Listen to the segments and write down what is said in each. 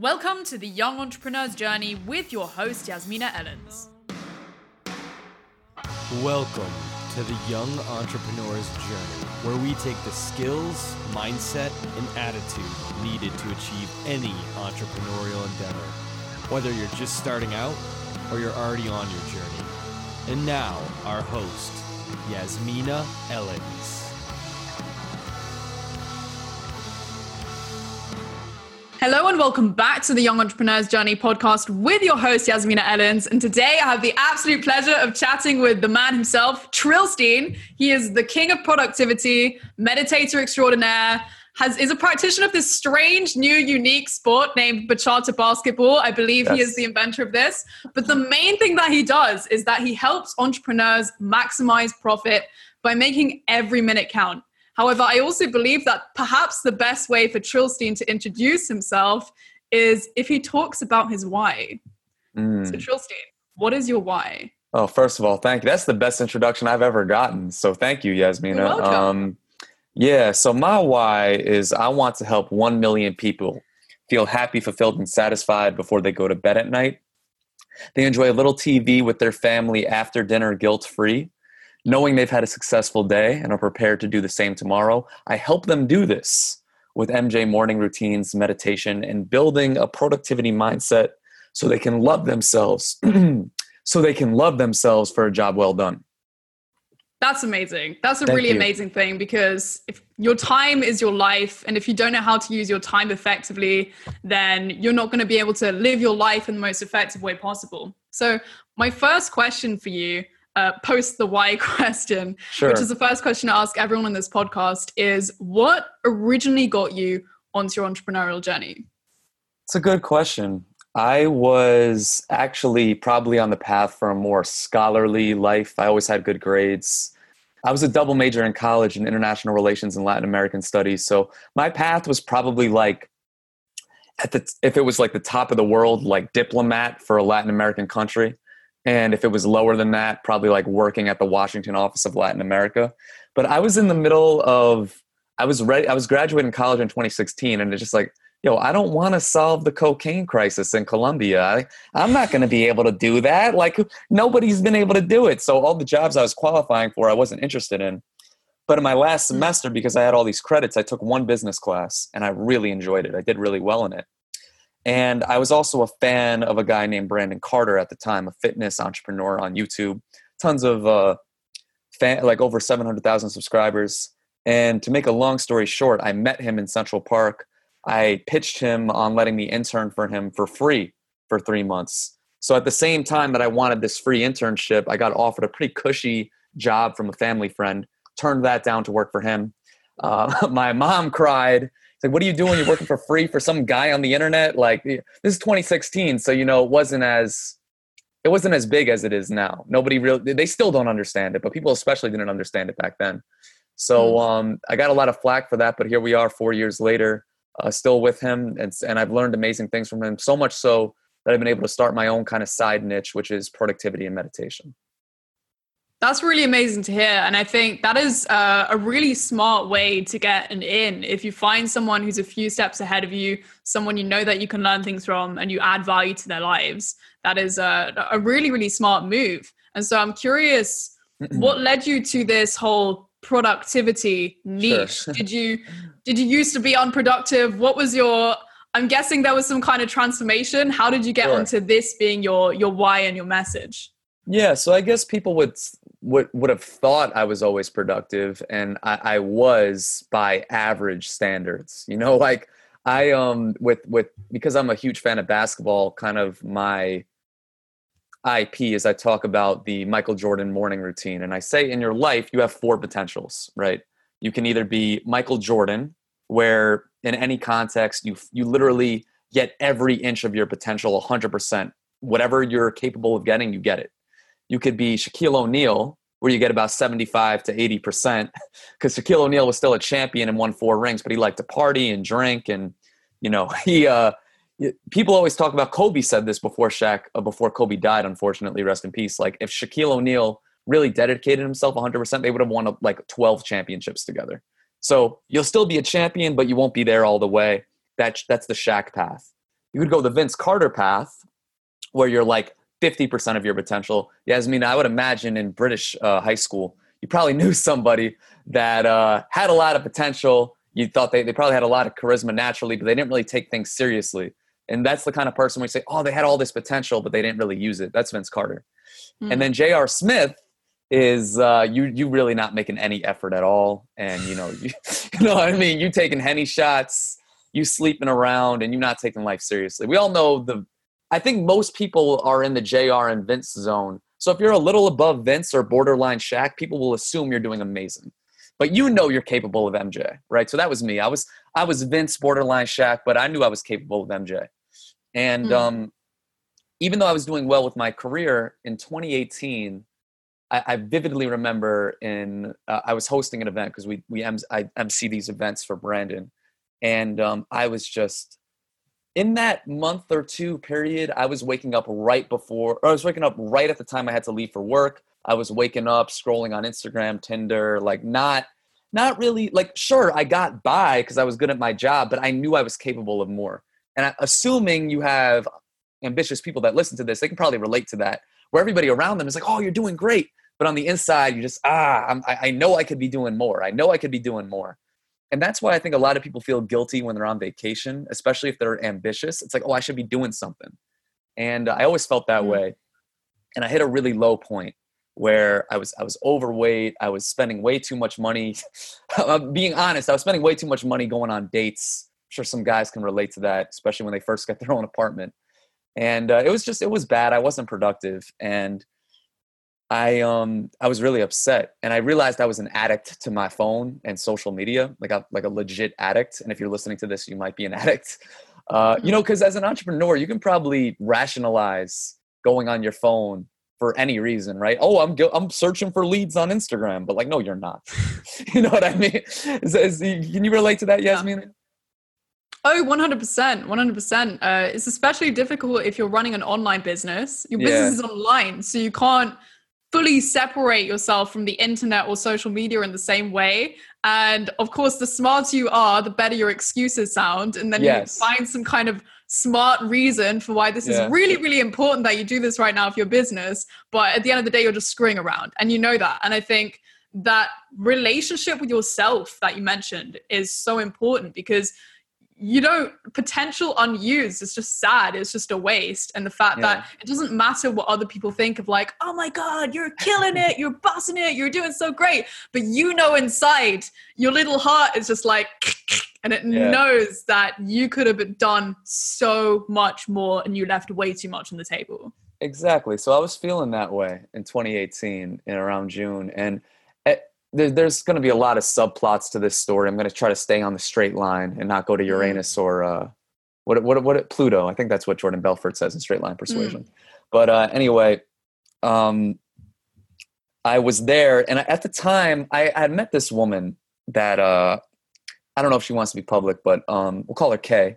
Welcome to the Young Entrepreneur's Journey with your host, Yasmina Ellens. Welcome to the Young Entrepreneur's Journey, where we take the skills, mindset, and attitude needed to achieve any entrepreneurial endeavor, whether you're just starting out or you're already on your journey. And now, our host, Yasmina Ellens. Hello and welcome back to the Young Entrepreneur's Journey podcast with your host, Yasmina Ellens. And today I have the absolute pleasure of chatting with the man himself, Trillsteen. He is the king of productivity, meditator extraordinaire, has is a practitioner of this strange, new, unique sport named bachata basketball. I believe yes. he is the inventor of this. But the main thing that he does is that he helps entrepreneurs maximize profit by making every minute count. However, I also believe that perhaps the best way for Trillsteen to introduce himself is if he talks about his why. Mm. So, Trillsteen, what is your why? Oh, first of all, thank you. That's the best introduction I've ever gotten. So, thank you, Yasmina. Um, yeah, so my why is I want to help 1 million people feel happy, fulfilled, and satisfied before they go to bed at night. They enjoy a little TV with their family after dinner guilt free knowing they've had a successful day and are prepared to do the same tomorrow. I help them do this with MJ morning routines, meditation, and building a productivity mindset so they can love themselves. so they can love themselves for a job well done. That's amazing. That's a Thank really you. amazing thing because if your time is your life, and if you don't know how to use your time effectively, then you're not going to be able to live your life in the most effective way possible. So, my first question for you uh, post the why question, sure. which is the first question I ask everyone on this podcast, is what originally got you onto your entrepreneurial journey? It's a good question. I was actually probably on the path for a more scholarly life. I always had good grades. I was a double major in college in international relations and Latin American studies. So my path was probably like at the if it was like the top of the world, like diplomat for a Latin American country and if it was lower than that probably like working at the washington office of latin america. But i was in the middle of i was ready i was graduating college in 2016 and it's just like yo i don't want to solve the cocaine crisis in colombia. I, i'm not going to be able to do that. Like nobody's been able to do it. So all the jobs i was qualifying for i wasn't interested in. But in my last semester because i had all these credits i took one business class and i really enjoyed it. I did really well in it and I was also a fan of a guy named Brandon Carter at the time, a fitness entrepreneur on YouTube. Tons of uh, fan, like over 700,000 subscribers. And to make a long story short, I met him in Central Park. I pitched him on letting me intern for him for free for three months. So at the same time that I wanted this free internship, I got offered a pretty cushy job from a family friend. Turned that down to work for him. Uh, my mom cried like, what are you doing? You're working for free for some guy on the internet? Like, this is 2016, so you know it wasn't as it wasn't as big as it is now. Nobody really they still don't understand it, but people especially didn't understand it back then. So hmm. um, I got a lot of flack for that, but here we are, four years later, uh, still with him, and and I've learned amazing things from him. So much so that I've been able to start my own kind of side niche, which is productivity and meditation. That's really amazing to hear. And I think that is uh, a really smart way to get an in. If you find someone who's a few steps ahead of you, someone you know that you can learn things from, and you add value to their lives, that is a, a really, really smart move. And so I'm curious, what led you to this whole productivity niche? Sure. did you did you used to be unproductive? What was your I'm guessing there was some kind of transformation. How did you get sure. onto this being your your why and your message? Yeah, so I guess people would would would have thought I was always productive, and I, I was by average standards. You know, like I um with with because I'm a huge fan of basketball. Kind of my IP is I talk about the Michael Jordan morning routine, and I say in your life you have four potentials, right? You can either be Michael Jordan, where in any context you you literally get every inch of your potential 100%. Whatever you're capable of getting, you get it you could be Shaquille O'Neal, where you get about 75 to 80%, because Shaquille O'Neal was still a champion and won four rings, but he liked to party and drink. And, you know, he, uh, people always talk about Kobe said this before Shaq, uh, before Kobe died, unfortunately, rest in peace. Like, if Shaquille O'Neal really dedicated himself 100%, they would have won like 12 championships together. So you'll still be a champion, but you won't be there all the way. That, that's the Shaq path. You could go the Vince Carter path, where you're like 50% of your potential. Yasmina, I would imagine in British uh, high school, you probably knew somebody that uh, had a lot of potential. You thought they, they probably had a lot of charisma naturally, but they didn't really take things seriously. And that's the kind of person we say, oh, they had all this potential, but they didn't really use it. That's Vince Carter. Mm. And then J.R. Smith is uh, you you really not making any effort at all, and you know you, you know what I mean. You taking henny shots, you sleeping around, and you not taking life seriously. We all know the. I think most people are in the JR and Vince zone. So if you're a little above Vince or borderline Shaq, people will assume you're doing amazing. But you know you're capable of MJ, right? So that was me. I was I was Vince borderline Shaq, but I knew I was capable of MJ. And mm. um, even though I was doing well with my career in 2018, I, I vividly remember in uh, I was hosting an event because we we M- I MC these events for Brandon, and um, I was just in that month or two period. I was waking up right before, or I was waking up right at the time I had to leave for work. I was waking up, scrolling on Instagram, Tinder, like not not really like sure I got by because I was good at my job, but I knew I was capable of more. And I, assuming you have ambitious people that listen to this, they can probably relate to that. Where everybody around them is like, "Oh, you're doing great," but on the inside, you just ah, I'm, I, I know I could be doing more. I know I could be doing more. And that's why I think a lot of people feel guilty when they're on vacation, especially if they're ambitious. It's like, oh, I should be doing something. And I always felt that mm-hmm. way. And I hit a really low point where I was I was overweight. I was spending way too much money. being honest, I was spending way too much money going on dates. I'm sure some guys can relate to that, especially when they first get their own apartment. And uh, it was just it was bad. I wasn't productive, and I um I was really upset and I realized I was an addict to my phone and social media, like a like a legit addict. And if you're listening to this, you might be an addict. Uh, you know, because as an entrepreneur, you can probably rationalize going on your phone for any reason, right? Oh, I'm go- I'm searching for leads on Instagram, but like, no, you're not. you know what I mean? Is, is, can you relate to that, Yasmin? Yeah. Oh, 100%. 100%. Uh, it's especially difficult if you're running an online business. Your business yeah. is online, so you can't fully separate yourself from the internet or social media in the same way. And of course, the smarter you are, the better your excuses sound. And then yes. you find some kind of smart reason for why this yeah. is really, really important that you do this right now for your business. But at the end of the day, you're just screwing around. And you know that. And I think that relationship with yourself that you mentioned is so important because you don't potential unused it's just sad it's just a waste. And the fact yeah. that it doesn't matter what other people think of like oh my god you're killing it you're bossing it you're doing so great. But you know inside your little heart is just like and it yeah. knows that you could have done so much more and you left way too much on the table. Exactly. So i was feeling that way in 2018 in around june. And there's going to be a lot of subplots to this story. I'm going to try to stay on the straight line and not go to mm. Uranus or uh, what what what Pluto. I think that's what Jordan Belfort says in Straight Line Persuasion. Mm. But uh, anyway, um, I was there, and at the time, I, I had met this woman that uh, I don't know if she wants to be public, but um, we'll call her Kay.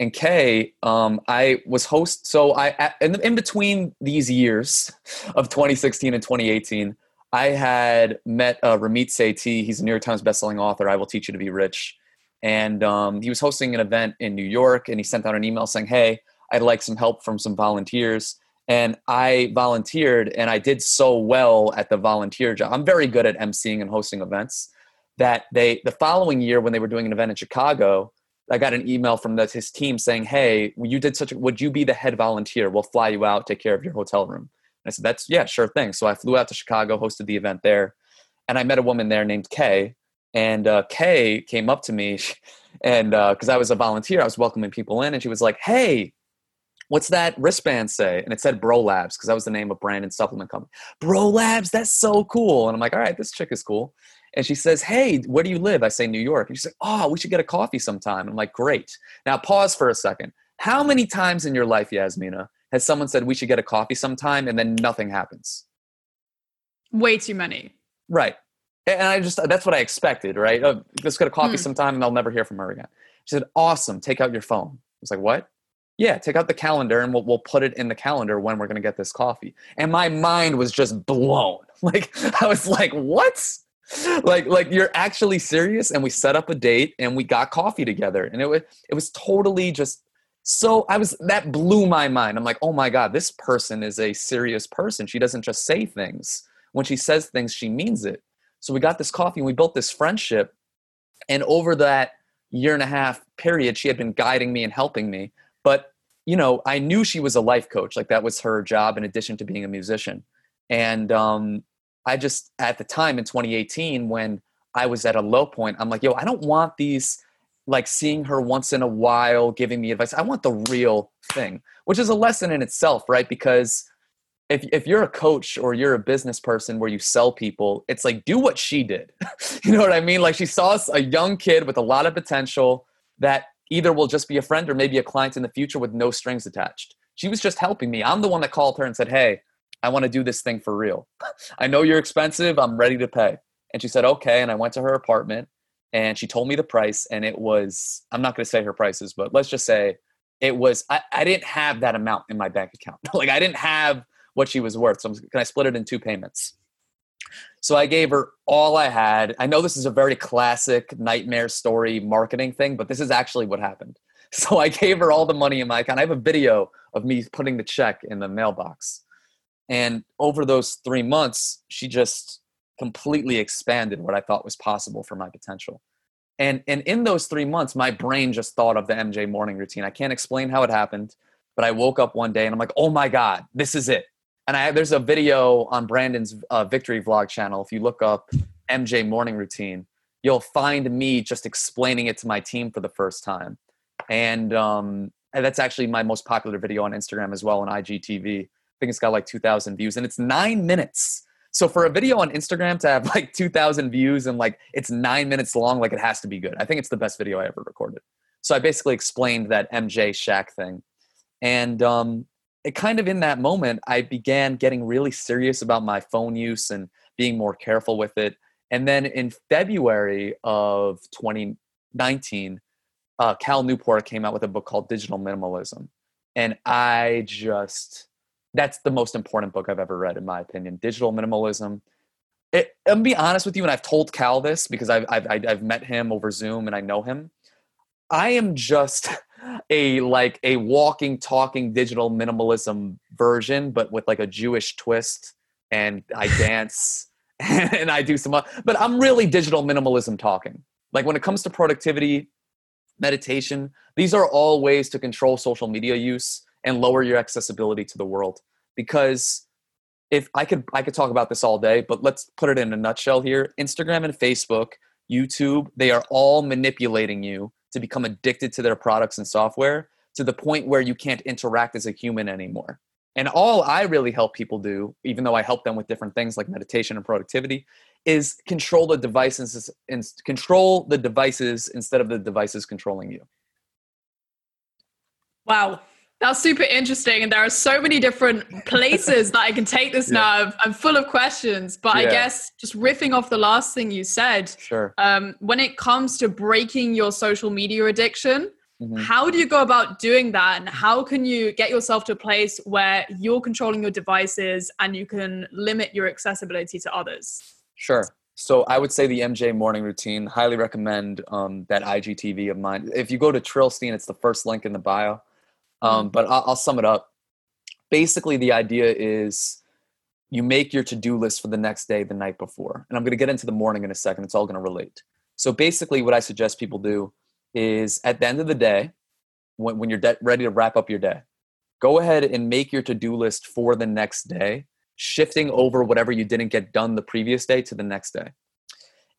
And Kay, um, I was host. So I in, in between these years of 2016 and 2018. I had met uh, Ramit Sethi. He's a New York Times bestselling author. I will teach you to be rich. And um, he was hosting an event in New York, and he sent out an email saying, "Hey, I'd like some help from some volunteers." And I volunteered, and I did so well at the volunteer job. I'm very good at emceeing and hosting events. That they the following year, when they were doing an event in Chicago, I got an email from his team saying, "Hey, you did such a. Would you be the head volunteer? We'll fly you out, take care of your hotel room." I said, that's, yeah, sure thing. So I flew out to Chicago, hosted the event there. And I met a woman there named Kay. And uh, Kay came up to me, and because uh, I was a volunteer, I was welcoming people in, and she was like, hey, what's that wristband say? And it said Bro Labs because that was the name of brand and supplement company. Bro Labs, that's so cool. And I'm like, all right, this chick is cool. And she says, hey, where do you live? I say New York. And she's like, oh, we should get a coffee sometime. I'm like, great. Now pause for a second. How many times in your life, Yasmina, has someone said we should get a coffee sometime and then nothing happens? Way too many. Right. And I just, that's what I expected, right? Oh, let's get a coffee hmm. sometime and I'll never hear from her again. She said, awesome. Take out your phone. I was like, what? Yeah, take out the calendar and we'll, we'll put it in the calendar when we're going to get this coffee. And my mind was just blown. Like, I was like, what? like like you're actually serious and we set up a date and we got coffee together and it was it was totally just So I was that blew my mind. I'm like, oh my God, this person is a serious person. She doesn't just say things. When she says things, she means it. So we got this coffee and we built this friendship. And over that year and a half period, she had been guiding me and helping me. But, you know, I knew she was a life coach. Like that was her job in addition to being a musician. And um, I just, at the time in 2018, when I was at a low point, I'm like, yo, I don't want these like seeing her once in a while giving me advice. I want the real thing, which is a lesson in itself, right? Because if if you're a coach or you're a business person where you sell people, it's like do what she did. you know what I mean? Like she saw a young kid with a lot of potential that either will just be a friend or maybe a client in the future with no strings attached. She was just helping me. I'm the one that called her and said, "Hey, I want to do this thing for real. I know you're expensive. I'm ready to pay." And she said, "Okay." And I went to her apartment and she told me the price and it was i'm not going to say her prices but let's just say it was I, I didn't have that amount in my bank account. Like i didn't have what she was worth so can i split it in two payments? So i gave her all i had. I know this is a very classic nightmare story marketing thing but this is actually what happened. So i gave her all the money in my account. I have a video of me putting the check in the mailbox. And over those three months she just completely expanded what I thought was possible for my potential. And and in those 3 months my brain just thought of the MJ morning routine. I can't explain how it happened, but I woke up one day and I'm like, "Oh my god, this is it." And I there's a video on Brandon's uh, victory vlog channel if you look up MJ morning routine, you'll find me just explaining it to my team for the first time. And um and that's actually my most popular video on Instagram as well on IGTV. I think it's got like 2,000 views and it's 9 minutes so for a video on Instagram to have like 2,000 views and like it's nine minutes long, like it has to be good. I think it's the best video I ever recorded. So I basically explained that MJ Shaq thing. And um, it kind of in that moment, I began getting really serious about my phone use and being more careful with it. And then in February of 2019, uh, Cal Newport came out with a book called Digital Minimalism. And I just that's the most important book I've ever read, in my opinion. Digital minimalism. It, I'll be honest with you, and I've told Cal this because I've, I've I've met him over Zoom and I know him. I am just a like a walking, talking digital minimalism version, but with like a Jewish twist, and I dance and I do some. But I'm really digital minimalism talking. Like when it comes to productivity, meditation, these are all ways to control social media use and lower your accessibility to the world. Because if i could i could talk about this all day but let's put it in a nutshell here. Instagram and facebook youtube they are all manipulating you to become addicted to their products and software to the point where you can't interact as a human anymore. And all i really help people do even though i help them with different things like meditation and productivity is control the devices and control the devices instead of the devices controlling you. Wow that's super interesting. And there are so many different places that I can take this yeah. now. I'm full of questions. But yeah. I guess just riffing off the last thing you said, sure. Um, when it comes to breaking your social media addiction, mm-hmm. how do you go about doing that? And how can you get yourself to a place where you're controlling your devices and you can limit your accessibility to others? Sure. So I would say the MJ morning routine. Highly recommend um, that IGTV of mine. If you go to Trillsteen, it's the first link in the bio. Um, mm-hmm. but I'll, I'll sum it up. Basically, the idea is you make your to-do list for the next day the night before. And i'm going to get into the morning in a second. It's all going to relate. So basically what i suggest people do is at the end of the day when, when you're de- ready to wrap up your day go ahead and make your to-do list for the next day shifting over whatever you didn't get done the previous day to the next day.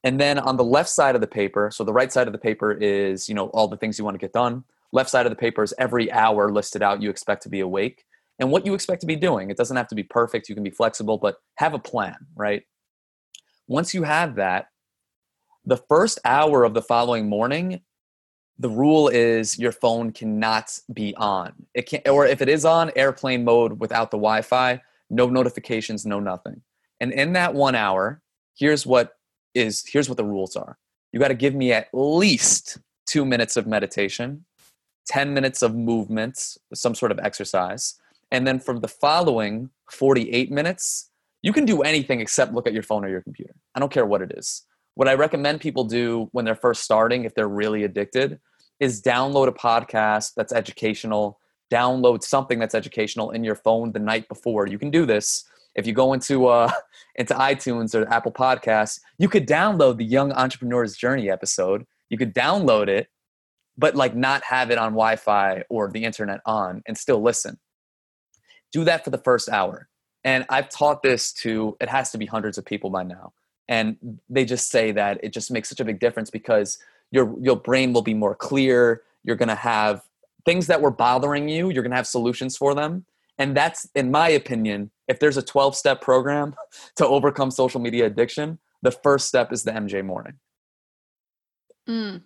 And then on the left side of the paper so the right side of the paper is you know all the things you want to get done left side of the paper is every hour listed out you expect to be awake and what you expect to be doing. It doesn't have to be perfect, you can be flexible, but have a plan, right? Once you have that, the first hour of the following morning, the rule is your phone cannot be on. It can or if it is on airplane mode without the Wi-Fi, no notifications, no nothing. And in that 1 hour, here's what is here's what the rules are. You got to give me at least 2 minutes of meditation 10 minutes of movement, some sort of exercise. And then for the following 48 minutes, you can do anything except look at your phone or your computer. I don't care what it is. What I recommend people do when they're first starting, if they're really addicted, is download a podcast that's educational, download something that's educational in your phone the night before. You can do this. If you go into uh, into iTunes or Apple Podcasts, you could download the Young Entrepreneur's Journey episode. You could download it, but like not have it on Wi-Fi or the internet on and still listen. Do that for the first hour. And I've taught this to it has to be hundreds of people by now. And they just say that it just makes such a big difference because your your brain will be more clear. You're gonna have things that were bothering you, you're gonna have solutions for them. And that's, in my opinion, if there's a 12 step program to overcome social media addiction, the first step is the MJ morning. Mm.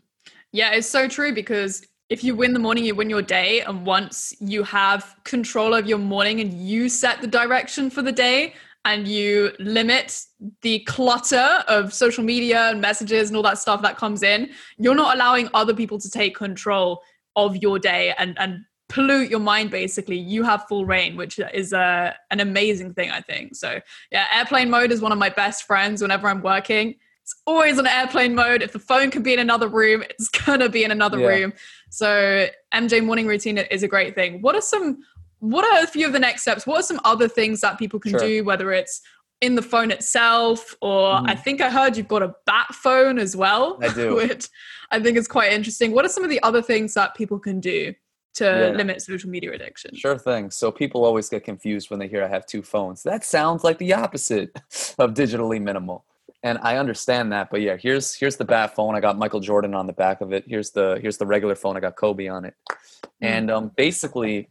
Yeah, it's so true because if you win the morning, you win your day. And once you have control of your morning and you set the direction for the day and you limit the clutter of social media and messages and all that stuff that comes in, you're not allowing other people to take control of your day and, and pollute your mind basically you have full reign which is a, an amazing thing i think so yeah airplane mode is one of my best friends whenever i'm working it's always on airplane mode if the phone can be in another room it's gonna be in another yeah. room so mj morning routine is a great thing what are some what are a few of the next steps what are some other things that people can sure. do whether it's in the phone itself or mm. i think i heard you've got a bat phone as well i do which i think is quite interesting what are some of the other things that people can do to yeah. limit social media addiction. Sure thing. So people always get confused when they hear I have two phones. That sounds like the opposite of digitally minimal. And I understand that, but yeah, here's here's the bat phone. I got Michael Jordan on the back of it. Here's the here's the regular phone. I got Kobe on it. Mm. And um, basically,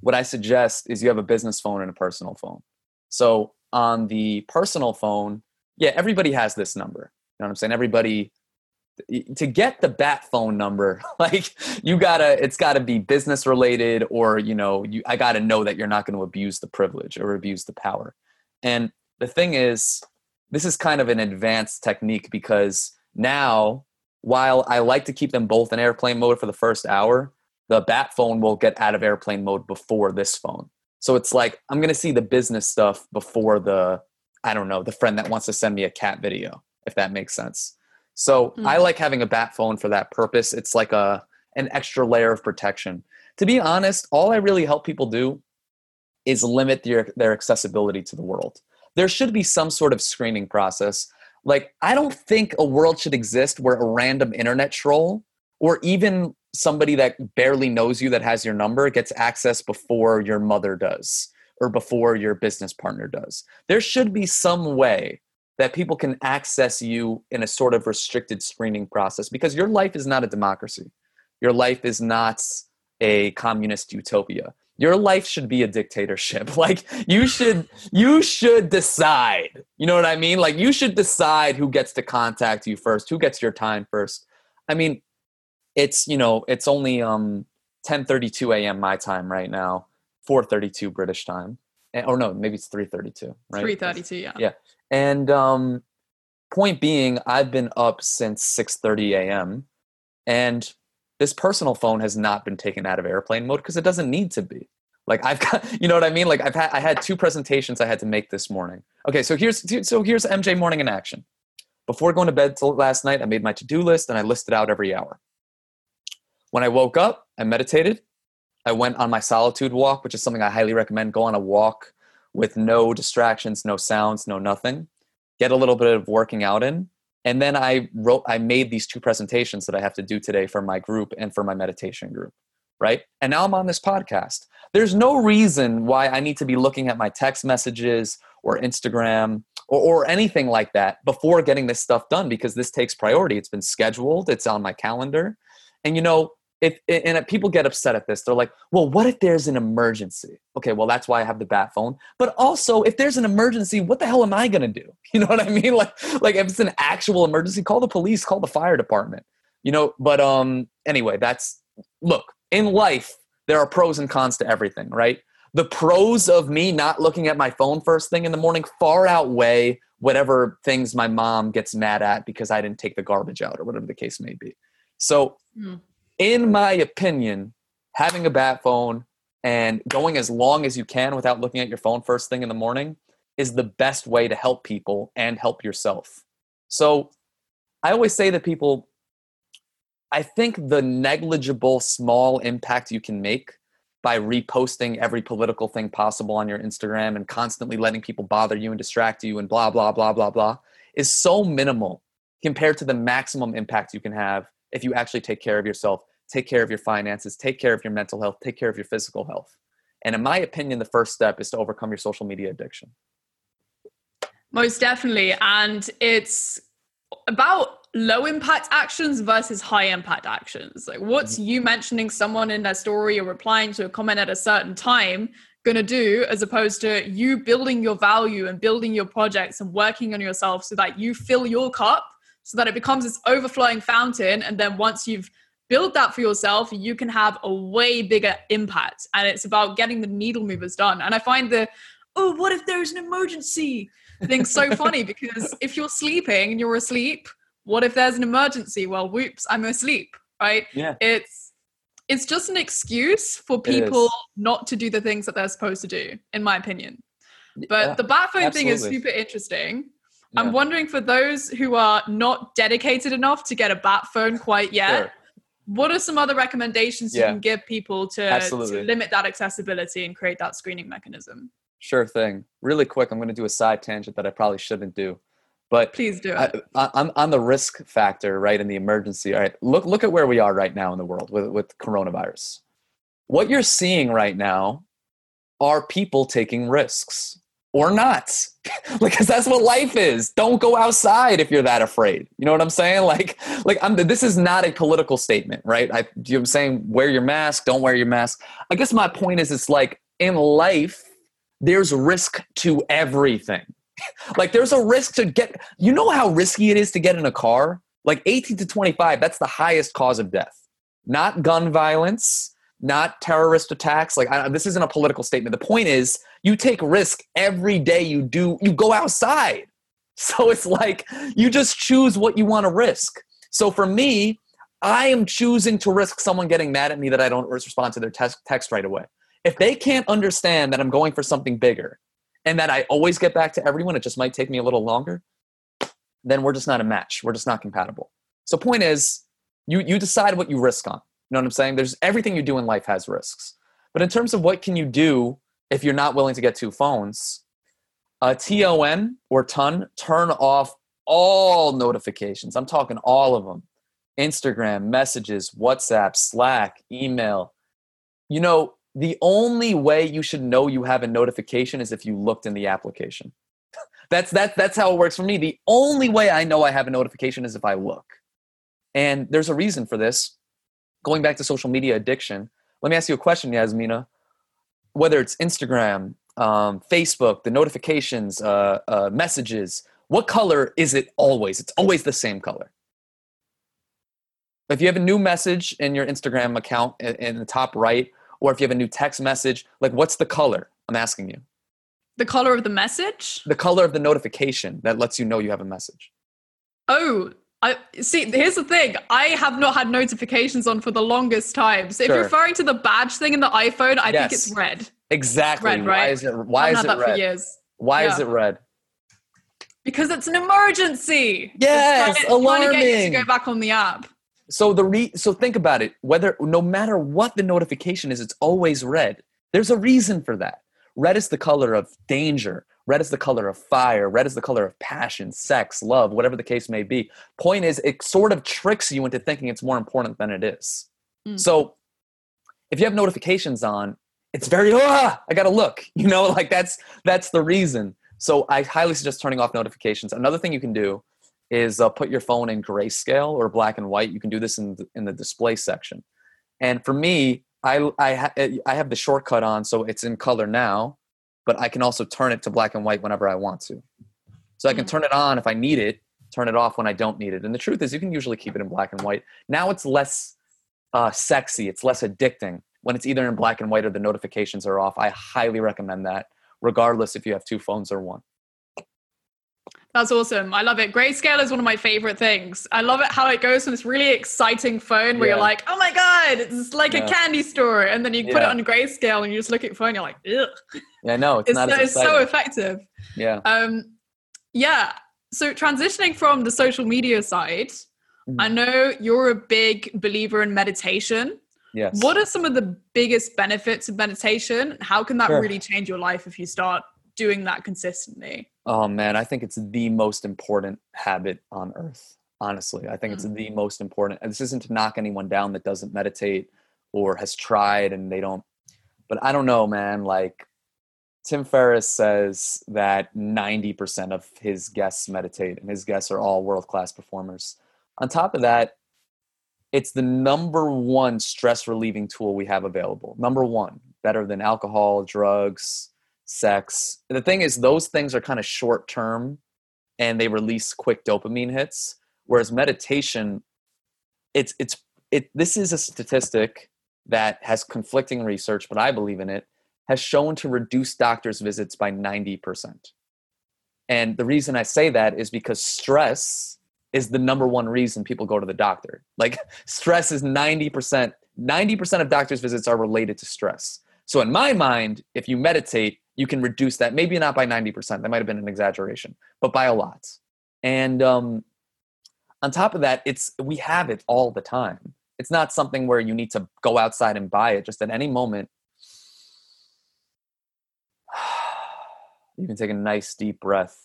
what I suggest is you have a business phone and a personal phone. So on the personal phone, yeah, everybody has this number. You know what I'm saying? Everybody to get the bat phone number like you gotta it's gotta be business related or you know you i gotta know that you're not going to abuse the privilege or abuse the power and the thing is this is kind of an advanced technique because now while i like to keep them both in airplane mode for the first hour the bat phone will get out of airplane mode before this phone so it's like i'm going to see the business stuff before the i don't know the friend that wants to send me a cat video if that makes sense so mm-hmm. I like having a bat phone for that purpose. It's like a an extra layer of protection. To be honest, all I really help people do is limit their, their accessibility to the world. There should be some sort of screening process. Like, I don't think a world should exist where a random internet troll or even somebody that barely knows you that has your number gets access before your mother does or before your business partner does. There should be some way that people can access you in a sort of restricted screening process because your life is not a democracy. Your life is not a communist utopia. Your life should be a dictatorship. Like you should you should decide. You know what I mean? Like you should decide who gets to contact you first, who gets your time first. I mean, it's, you know, it's only um 10:32 a.m. my time right now, 4:32 British time. Or no, maybe it's 3:32, right? 3:32, yeah. Yeah. And um, point being, I've been up since 6:30 a.m. and this personal phone has not been taken out of airplane mode because it doesn't need to be. Like I've got, you know what I mean? Like I've had, I had two presentations I had to make this morning. Okay, so here's, so here's MJ morning in action. Before going to bed last night, I made my to-do list and I listed out every hour. When I woke up, I meditated. I went on my solitude walk, which is something I highly recommend. Go on a walk with no distractions, no sounds, no nothing. Get a little bit of working out in. And then I wrote, I made these two presentations that I have to do today for my group and for my meditation group, right? And now I'm on this podcast. There's no reason why I need to be looking at my text messages or Instagram or, or anything like that before getting this stuff done because this takes priority. It's been scheduled, it's on my calendar. And you know, if and people get upset at this. They're like well what if there's an emergency? Okay well that's why i have the bat phone. But also if there's an emergency what the hell am i going to do? You know what i mean? Like like if it's an actual emergency call the police call the fire department you know? But um anyway that's look in life there are pros and cons to everything right? The pros of me not looking at my phone first thing in the morning far outweigh whatever things my mom gets mad at because i didn't take the garbage out or whatever the case may be. So mm in my opinion, having a bat phone and going as long as you can without looking at your phone first thing in the morning is the best way to help people and help yourself. So I always say that people I think the negligible small impact you can make by reposting every political thing possible on your Instagram and constantly letting people bother you and distract you and blah, blah, blah, blah, blah is so minimal compared to the maximum impact you can have if you actually take care of yourself, take care of your finances, take care of your mental health, take care of your physical health. And in my opinion, the first step is to overcome your social media addiction. Most definitely. And it's about low impact actions versus high impact actions. Like, what's mm-hmm. you mentioning someone in their story or replying to a comment at a certain time going to do as opposed to you building your value and building your projects and working on yourself so that you fill your cup so that it becomes this overflowing fountain. And then once you've built that for yourself, you can have a way bigger impact. And it's about getting the needle movers done. And I find the, oh, what if there's an emergency? thing so funny because if you're sleeping and you're asleep, what if there's an emergency? Well, whoops, I'm asleep, right? Yeah. It's it's just an excuse for people not to do the things that they're supposed to do, in my opinion. But yeah, the bat phone thing is super interesting. Yeah. I'm wondering for those who are not dedicated enough to get a bat phone quite yet, sure. What are some other recommendations yeah. you can give people to, to limit that accessibility and create that screening mechanism? Sure thing. Really quick, I'm going to do a side tangent that I probably shouldn't do. But please do it. I, am on the risk factor, right, in the emergency. All right, look look at where we are right now in the world with, with coronavirus. What you're seeing right now are people taking risks or not because that's what life is don't go outside if you're that afraid you know what i'm saying like like i'm this is not a political statement right i i'm saying wear your mask don't wear your mask i guess my point is it's like in life there's risk to everything. like there's a risk to get you know how risky it is to get in a car? Like 18 to 25, that's the highest cause of death. Not gun violence, not terrorist attacks. Like I, this isn't a political statement. The point is you take risk every day you do you go outside. So it's like you just choose what you want to risk. So for me, I am choosing to risk someone getting mad at me that I don't respond to their text, text right away. If they can't understand that I'm going for something bigger and that I always get back to everyone, it just might take me a little longer, then we're just not a match. We're just not compatible. So point is, you you decide what you risk on. You know what I'm saying? There's everything you do in life has risks. But in terms of what can you do if you're not willing to get two phones, a TON or ton, turn off all notifications. I'm talking all of them. Instagram, messages, WhatsApp, Slack, email. You know, the only way you should know you have a notification is if you looked in the application. that's that's that's how it works for me. The only way I know I have a notification is if I look. And there's a reason for this. Going back to social media addiction, let me ask you a question, Yasmina. Whether it's Instagram, um, Facebook, the notifications, uh, uh, messages, what color is it always? It's always the same color. If you have a new message in your Instagram account in the top right, or if you have a new text message like what's the color i'm asking you the color of the message the color of the notification that lets you know you have a message oh I see. Here's the thing. I have not had notifications on for the longest time. So if you're referring to the badge thing in the iPhone, I yes. think it's red. Exactly. Red, right? Why is it? Why is it red? For years. Why yeah. is it red? Because it's an emergency. Yes, it's trying, alarming. Trying to get you to go back on the app. So the re- so think about it. Whether no matter what the notification is, it's always red. There's a reason for that. Red is the color of danger. Red is the color of fire. Red is the color of passion, sex, love, whatever the case may be. Point is, it sort of tricks you into thinking it's more important than it is. Mm. So if you have notifications on, it's very ah, I gotta look. You know, like that's that's the reason. So I highly suggest turning off notifications. Another thing you can do is uh, put your phone in grayscale or black and white. You can do this in the, in the display section. And for me, I I, ha- I have the shortcut on, so it's in color now, but I can also turn it to black and white whenever I want to. So I can mm. turn it on if I need it, turn it off when I don't need it. And the truth is, you can usually keep it in black and white. Now it's less uh, sexy, it's less addicting when it's either in black and white or the notifications are off. I highly recommend that, regardless if you have two phones or one. That's awesome. I love it. Grayscale is one of my favorite things. I love it how it goes from this really exciting phone where yeah. you're like, oh my God, it's like yeah. a candy store. And then you put yeah. it on grayscale and you just look at your phone, you're like, ugh. Yeah, no, it's, it's not It's so effective. Yeah. Um, yeah. So transitioning from the social media side, I know you're a big believer in meditation. Yes. What are some of the biggest benefits of meditation? How can that Sure. really change your life if you start doing that consistently? Oh man, I think it's the most important habit on earth. Honestly, I think it's mm. the most important. And this isn't to knock anyone down that doesn't meditate or has tried and they don't. But I don't know, man. Like Tim Ferriss says that 90% of his guests meditate, and his guests are all world class performers. On top of that, it's the number one stress relieving tool we have available. Number one, better than alcohol, drugs, sex. The thing is, those things are kind of short term and they release quick dopamine hits. Whereas meditation, it's it's it. This is a statistic that has conflicting research, but I believe in it. Has shown to reduce doctors' visits by ninety percent. And the reason I say that is because stress is the number one reason people go to the doctor. Like stress is 90%, 90% of doctors' visits are related to stress. So in my mind, if you meditate, you can reduce that. Maybe not by 90%. That might have been an exaggeration, but by a lot. And um, on top of that, it's we have it all the time. It's not something where you need to go outside and buy it. Just at any moment, you can take a nice deep breath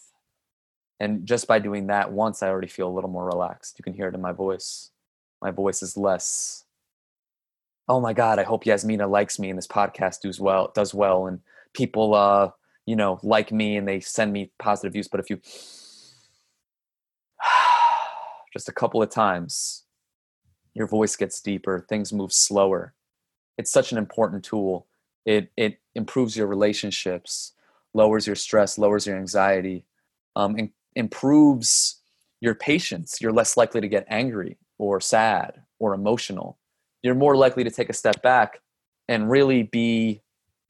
and just by doing that once i already feel a little more relaxed you can hear it in my voice my voice is less oh my god i hope yasmina likes me and this podcast does well does well and people uh you know like me and they send me positive views but if you just a couple of times your voice gets deeper things move slower it's such an important tool it it improves your relationships lowers your stress lowers your anxiety um, and improves your patience. You're less likely to get angry or sad or emotional. You're more likely to take a step back and really be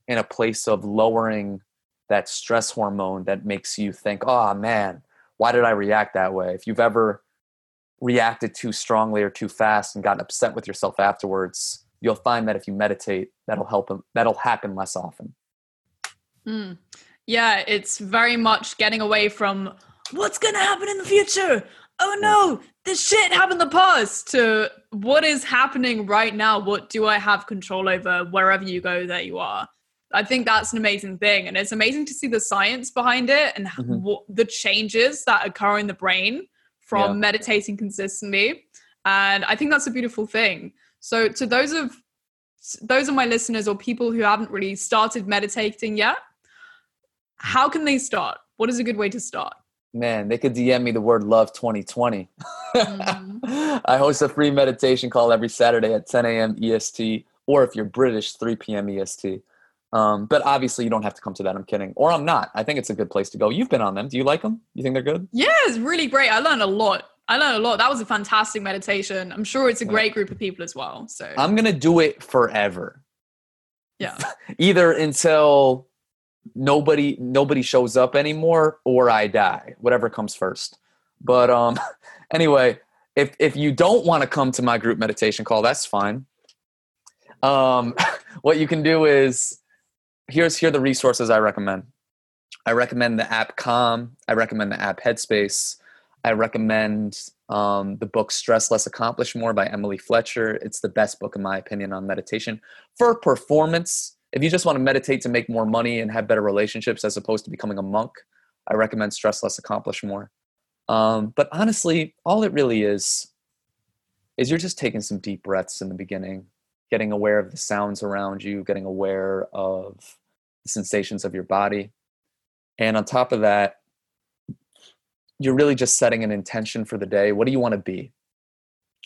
in a place of lowering that stress hormone that makes you think, oh man, why did I react that way? If you've ever reacted too strongly or too fast and gotten upset with yourself afterwards, you'll find that if you meditate, that'll help. That'll happen less often. Mm. Yeah, it's very much getting away from what's going to happen in the future. Oh no, this shit happened in the past to what is happening right now. What do I have control over wherever you go, there you are. I think that's an amazing thing. And it's amazing to see the science behind it and Mhm. what the changes that occur in the brain from Yeah. meditating consistently. And I think that's a beautiful thing. So to those of those of my listeners or people who haven't really started meditating yet, how can they start? What is a good way to start? Man, they could DM me the word love 2020. Mhm. I host a free meditation call every Saturday at 10 a.m. EST, or if you're British, 3 p.m. EST. Um, but obviously, you don't have to come to that. I'm kidding. Or I'm not. I think it's a good place to go. You've been on them. Do you like them? You think they're good? Yeah, it's really great. I learned a lot. I learned a lot. That was a fantastic meditation. I'm sure it's a great group of people as well. So I'm going to do it forever. yeah. Either until nobody nobody shows up anymore or I die, whatever comes first. But um anyway, if if you don't want to come to my group meditation call, that's fine. Um what you can do is here's here are the resources I recommend. I recommend the app Calm. I recommend the app Headspace. I recommend um, the book Stress Less Accomplish More by Emily Fletcher. It's the best book, in my opinion, on meditation. For performance, if you just want to meditate to make more money and have better relationships as opposed to becoming a monk, I recommend Stress Less Accomplish More. Um, but honestly, all it really is, is you're just taking some deep breaths in the beginning, getting aware of the sounds around you, getting aware of the sensations of your body. And on top of that, you're really just setting an intention for the day. What do you want to be?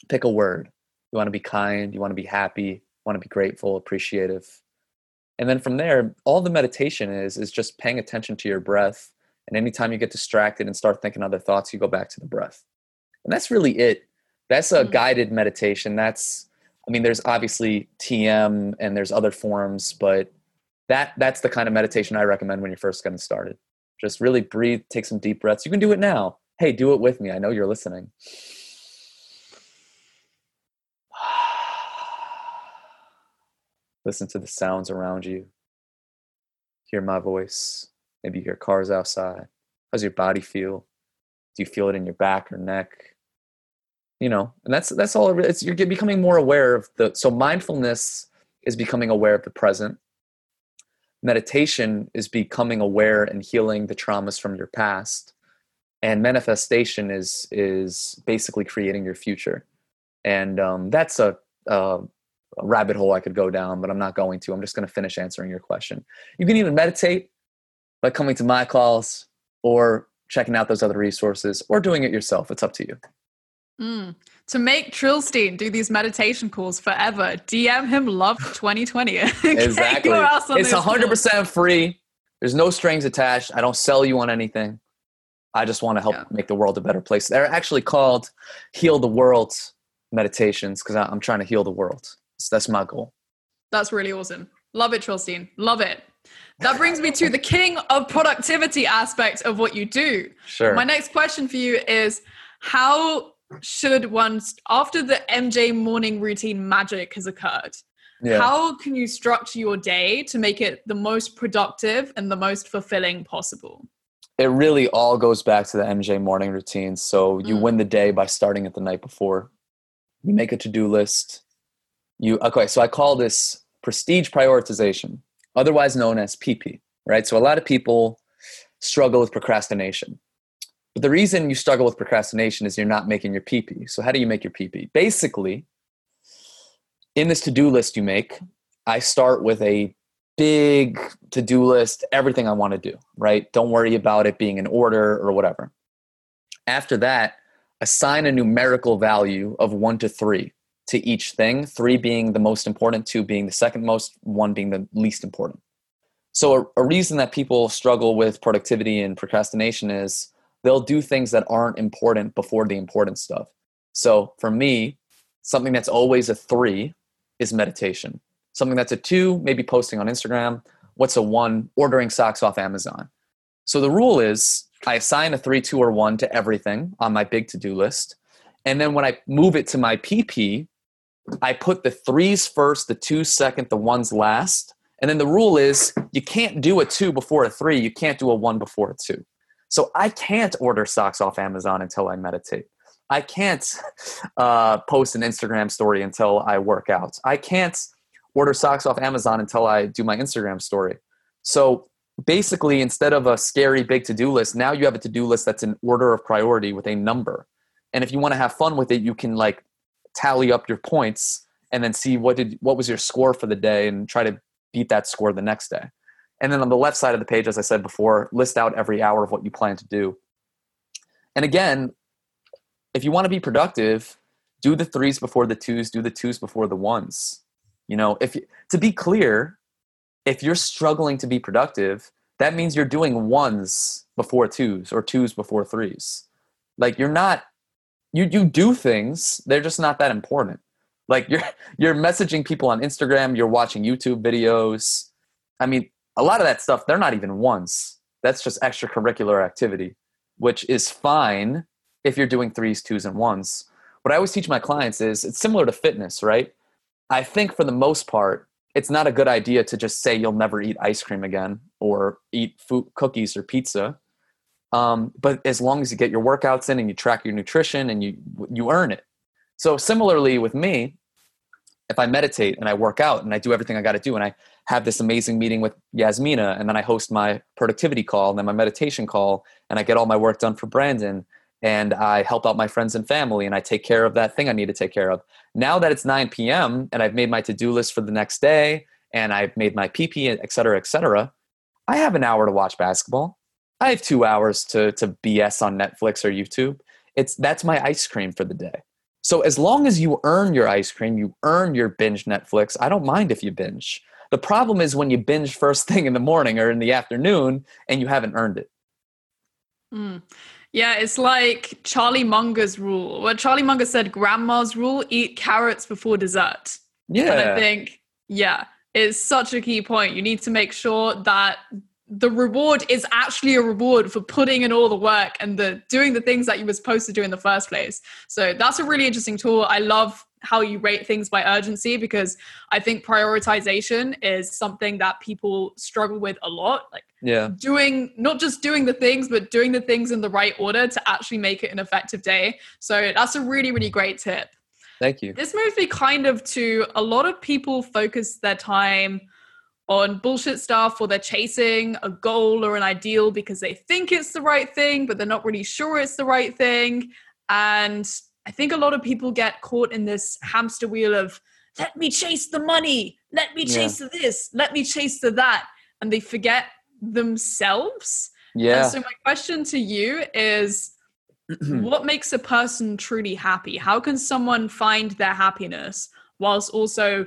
Pick a word. You want to be kind, you want to be happy, you want to be grateful, appreciative. And then from there, all the meditation is is just paying attention to your breath. And anytime you get distracted and start thinking other thoughts, you go back to the breath. And that's really it. That's a Mm. guided meditation. That's I mean, there's obviously TM and there's other forms, but that that's the kind of meditation I recommend when you're first getting started. Just really breathe, take some deep breaths. You can do it now. Hey, do it with me. I know you're listening. Listen to the sounds around you. Hear my voice. Maybe you hear cars outside. How's your body feel? Do you feel it in your back or neck? You know, and that's that's all. It's you're becoming more aware of the. So mindfulness is becoming aware of the present. Meditation is becoming aware and healing the traumas from your past, and manifestation is is basically creating your future. And um, that's a, a a rabbit hole I could go down, but I'm not going to. I'm just going to finish answering your question. You can even meditate by coming to my calls or checking out those other resources or doing it yourself. It's up to you. Mm. To make Trillsteen do these meditation calls forever, DM him love 2020. exactly. It's 100% calls. free. There's no strings attached. I don't sell you on anything. I just want to help yeah. make the world a better place. They're actually called Heal the World meditations because I'm trying to heal the world. So that's my goal. That's really awesome. Love it, Trillsteen. Love it. That brings me to the king of productivity aspect of what you do. Sure. My next question for you is how should once after the MJ morning routine magic has occurred, yeah. how can you structure your day to make it the most productive and the most fulfilling possible? It really all goes back to the MJ morning routine. So you mm. win the day by starting it the night before. You make a to do list you okay so i call this prestige prioritization otherwise known as pp right so a lot of people struggle with procrastination the reason you struggle with procrastination is you're not making your pp so how do you make your pp basically in this to-do list you make i start with a big to-do list everything i want to do right? Don't worry about it being in order or whatever. After that assign a numerical value of 1 to 3 to each thing, three being the most important, two being the second most, one being the least important. So, a, a, reason that people struggle with productivity and procrastination is they'll do things that aren't important before the important stuff. So, for me, something that's always a three is meditation. Something that's a two, maybe posting on Instagram. What's a one? Ordering socks off Amazon. So, the rule is I assign a three, two, or one to everything on my big to do list. And then when I move it to my PP, I put the threes first, the two second, the ones last. And then the rule is you can't do a two before a three, you can't do a one before a two. So I can't order socks off Amazon until I meditate. I can't uh, post an Instagram story until I work out. I can't order socks off Amazon until I do my Instagram story. So basically, instead of a scary big to do list, now you have a to do list that's in order of priority with a number. And if you want to have fun with it, you can like tally up your points and then see what did what was your score for the day and try to beat that score the next day. And then on the left side of the page, as I said before, list out every hour of what you plan to do. And again, if you want to be productive, do the threes before the twos, do the twos before the ones. You know, if you, to be clear, if you're struggling to be productive, that means you're doing ones before twos or twos before threes. Like you're not you you do things they're just not that important like you're you're messaging people on instagram you're watching youtube videos i mean a lot of that stuff they're not even ones that's just extracurricular activity which is fine if you're doing threes twos and ones. What i always teach my clients is it's similar to fitness right? I think for the most part it's not a good idea to just say you'll never eat ice cream again or eat food cookies or pizza. Um, but as long as you get your workouts in and you track your nutrition and you you earn it. So similarly with me, if I meditate and I work out and I do everything I got to do and I have this amazing meeting with Yasmina and then I host my productivity call and then my meditation call and I get all my work done for Brandon and I help out my friends and family and I take care of that thing I need to take care of. Now that it's 9 p.m. and I've made my to-do list for the next day and I've made my PP, et cetera, et cetera, I have an hour to watch basketball. I have two hours to to BS on Netflix or YouTube. It's that's my ice cream for the day. So as long as you earn your ice cream, you earn your binge Netflix. I don't mind if you binge. The problem is when you binge first thing in the morning or in the afternoon and you haven't earned it. Mm. Yeah, it's like Charlie Munger's rule. Well, Charlie Munger said grandma's rule eat carrots before dessert. Yeah. And I think, yeah, it's such a key point. You need to make sure that the reward is actually a reward for putting in all the work and the doing the things that you were supposed to do in the first place. So that's a really interesting tool. I love how you rate things by urgency because I think prioritization is something that people struggle with a lot. Like Yeah. doing not just doing the things, but doing the things in the right order to actually make it an effective day. So that's a really, really great tip. Thank you. This moves me kind of to a lot of people focus their time on bullshit stuff or they're chasing a goal or an ideal because they think it's the right thing, but they're not really sure it's the right thing. And I think a lot of people get caught in this hamster wheel of let me chase the money, let me chase the this, let me chase the that. And they forget themselves. And Yeah. so my question to you is what makes a person truly happy? How can someone find their happiness whilst also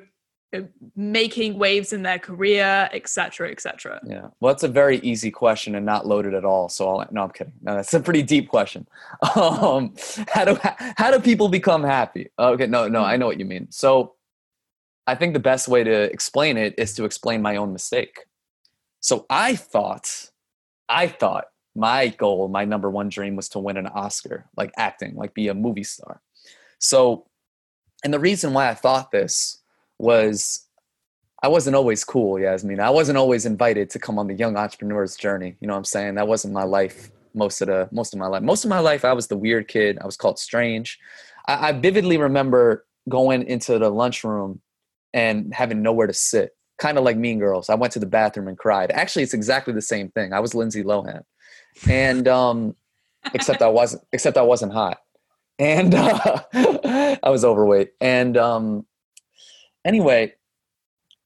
making waves in their career, etc., etc.? Yeah. Well, that's a very easy question and not loaded at all. So I'll, no, I'm kidding. No, that's a pretty deep question. Um, how do how do people become happy? Okay, no, no, I know what you mean. So I think the best way to explain it is to explain my own mistake. So I thought, I thought my goal, my number one dream was to win an Oscar, like acting, like be a movie star. So, and the reason why I thought this was I wasn't always cool, Yasmin. I wasn't always invited to come on the young entrepreneur's journey. You know what I'm saying? That wasn't my life most of the most of my life. Most of my life I was the weird kid. I was called strange. I, I vividly remember going into the lunchroom and having nowhere to sit. Kind of like Mean Girls. I went to the bathroom and cried. Actually, it's exactly the same thing. I was Lindsay Lohan. And um except I wasn't except I wasn't hot. And uh, I was overweight. And um anyway,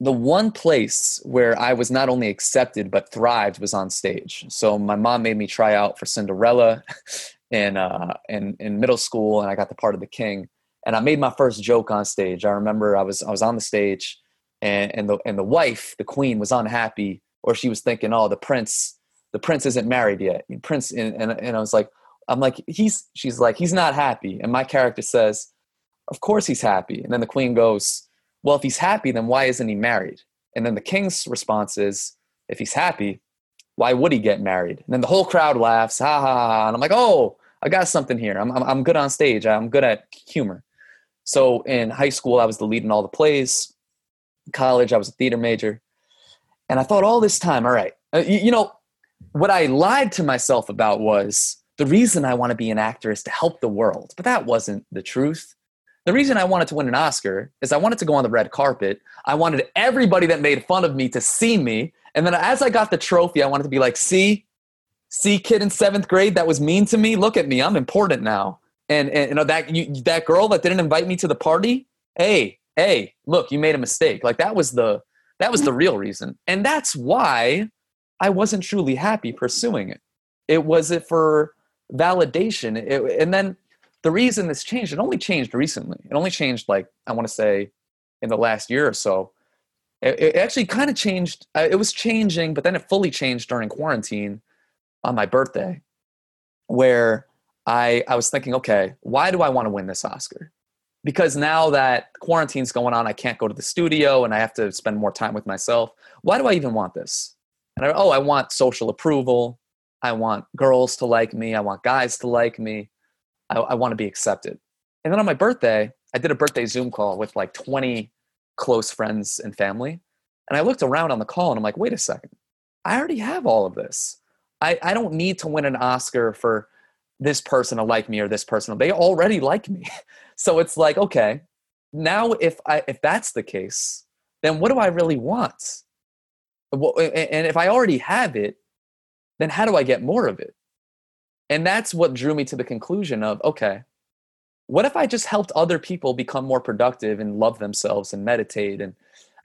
the one place where I was not only accepted but thrived was on stage. So my mom made me try out for Cinderella in uh, in in middle school, and I got the part of the king. And I made my first joke on stage. I remember I was I was on the stage, and and the and the wife, the queen, was unhappy, or she was thinking, "Oh, the prince, the prince isn't married yet." And prince, and, and and I was like, I'm like, he's she's like, he's not happy, and my character says, "Of course he's happy." And then the queen goes well, if he's happy, then why isn't he married? And then the king's response is, if he's happy, why would he get married? And then the whole crowd laughs, ha ha ha. And I'm like, oh, I got something here. I'm, I'm, I'm good on stage. I'm good at humor. So in high school, I was the lead in all the plays. In college, I was a theater major. And I thought all this time, all right, uh, you, you know, what I lied to myself about was the reason I want to be an actor is to help the world. But that wasn't the truth. The reason I wanted to win an Oscar is I wanted to go on the red carpet. I wanted everybody that made fun of me to see me. And then as I got the trophy, I wanted to be like, see, see, kid in seventh grade that was mean to me. Look at me, I'm important now. And, and you know that you, that girl that didn't invite me to the party. Hey, hey, look, you made a mistake. Like that was the that was the real reason, and that's why I wasn't truly happy pursuing it. It was it for validation, it, and then the reason this changed, it only changed recently. It only changed like I want to say in the last year or so. It, it actually kind of changed. uh, It was changing, but then it fully changed during quarantine on my birthday, where I I was thinking, okay, why do I want to win this Oscar? Because now that quarantine's going on, I can't go to the studio and I have to spend more time with myself. Why do I even want this? And I, oh, I want social approval. I want girls to like me. I want guys to like me. I, I want to be accepted. And then on my birthday, I did a birthday Zoom call with like 20 close friends and family. And I looked around on the call and I'm like, wait a second. I already have all of this. I, I don't need to win an Oscar for this person to like me or this person. They already like me. So it's like, okay, now if I if that's the case, then what do I really want? And if I already have it, then how do I get more of it? And that's what drew me to the conclusion of okay, what if I just helped other people become more productive and love themselves and meditate? And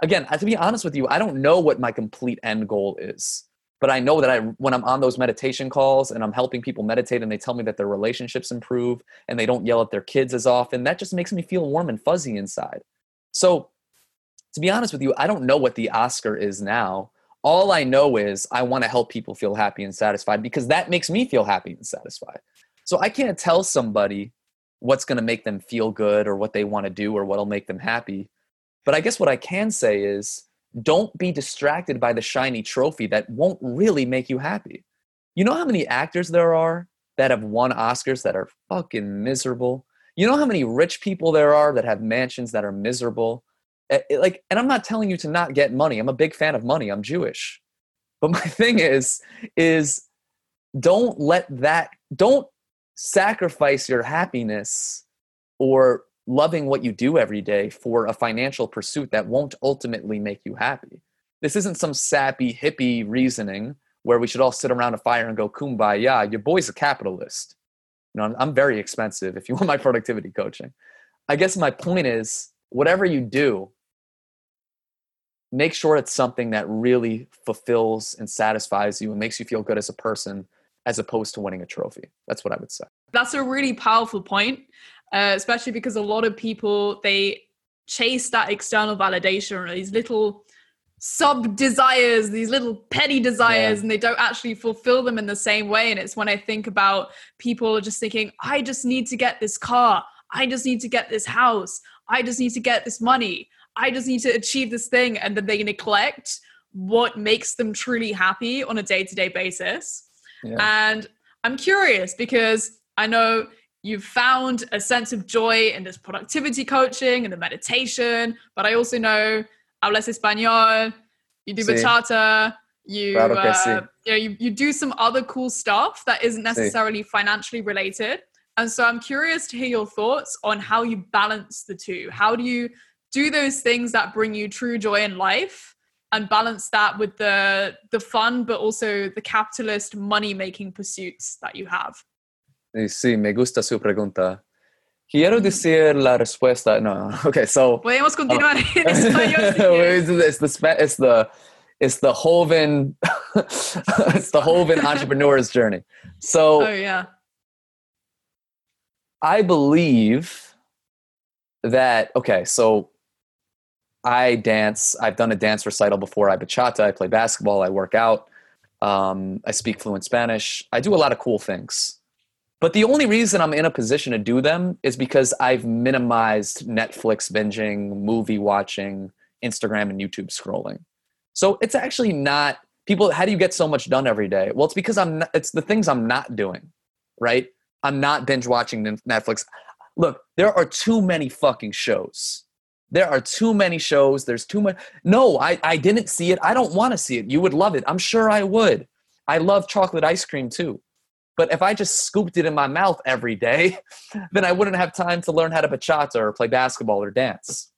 again, to be honest with you, I don't know what my complete end goal is. But I know that I, when I'm on those meditation calls and I'm helping people meditate and they tell me that their relationships improve and they don't yell at their kids as often, that just makes me feel warm and fuzzy inside. So, to be honest with you, I don't know what the Oscar is now all I know is I want to help people feel happy and satisfied because that makes me feel happy and satisfied. So I can't tell somebody what's going to make them feel good or what they want to do or what'll make them happy. But I guess what I can say is don't be distracted by the shiny trophy that won't really make you happy. You know how many actors there are that have won Oscars that are fucking miserable? You know how many rich people there are that have mansions that are miserable? Eh, it- like, and I'm not telling you to not get money. I'm a big fan of money. I'm Jewish. But my thing is, is don't let that, don't sacrifice your happiness or loving what you do every day for a financial pursuit that won't ultimately make you happy. This isn't some sappy hippie reasoning where we should all sit around a fire and go kumbaya. Your boy's a capitalist. You know, I'm, I'm very expensive if you want my productivity coaching. I guess my point is whatever you do, make sure it's something that really fulfills and satisfies you and makes you feel good as a person as opposed to winning a trophy. That's what I would say. That's a really powerful point, uh, especially because a lot of people they chase that external validation or these little sub desires, these little petty desires, Yeah. and they don't actually fulfill them in the same way. And it's when I think about people just thinking, I just need to get this car, I just need to get this house, I just need to get this money, I just need to achieve this thing, and then they neglect what makes them truly happy on a day to day basis. Yeah. And I'm curious because I know you've found a sense of joy in this productivity coaching and the meditation, but I also know hablas español, you do Sí. bachata, you, Claro uh, sí. you, know, you, you do some other cool stuff that isn't necessarily financially related. And so I'm curious to hear your thoughts on how you balance the two. How do you do those things that bring you true joy in life and balance that with the the fun but also the capitalist money making pursuits that you have Y Sí, me gusta su pregunta. Quiero mm. decir la respuesta. No, okay. So podemos uh, continuar en español si it's, it's the it's the it's the Hoven it's the Hoven entrepreneur's journey. So oh yeah I believe that okay, so I dance. I've done a dance recital before. I bachata. I play basketball. I work out. Um, I speak fluent Spanish. I do a lot of cool things. But the only reason I'm in a position to do them is because I've minimized Netflix binging, movie watching, Instagram and YouTube scrolling. So it's actually not people. How do you get so much done every day? Well, it's because I'm. Not, it's the things I'm not doing, right? I'm not binge watching Netflix. Look, there are too many fucking shows. There are too many shows. There's too much. No, I, I didn't see it. I don't want to see it. You would love it. I'm sure I would. I love chocolate ice cream too. But if I just scooped it in my mouth every day, then I wouldn't have time to learn how to bachata or play basketball or dance.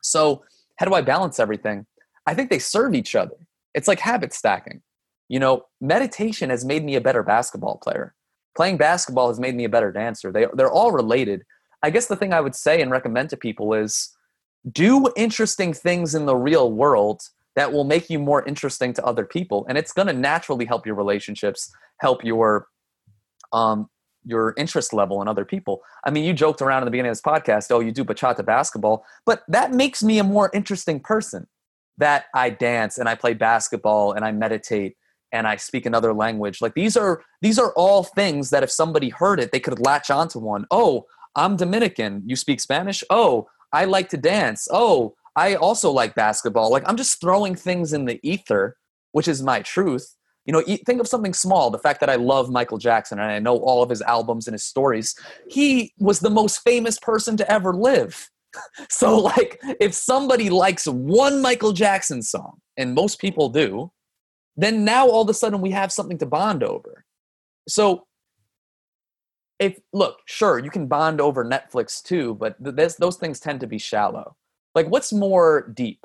So, how do I balance everything? I think they serve each other. It's like habit stacking. You know, meditation has made me a better basketball player. Playing basketball has made me a better dancer. They, they're all related. I guess the thing I would say and recommend to people is do interesting things in the real world that will make you more interesting to other people. And it's going to naturally help your relationships, help your um, your interest level in other people. I mean, you joked around in the beginning of this podcast, oh, you do bachata basketball, but that makes me a more interesting person. That I dance and I play basketball and I meditate and I speak another language. Like these are these are all things that if somebody heard it, they could latch onto one. Oh, I'm Dominican. You speak Spanish? Oh, I like to dance. Oh, I also like basketball. Like I'm just throwing things in the ether, which is my truth. You know, think of something small. The fact that I love Michael Jackson and I know all of his albums and his stories. He was the most famous person to ever live. So, like, if somebody likes one Michael Jackson song, and most people do, then now all of a sudden we have something to bond over. So, if look, sure, you can bond over Netflix too, but th- those things tend to be shallow. Like, what's more deep?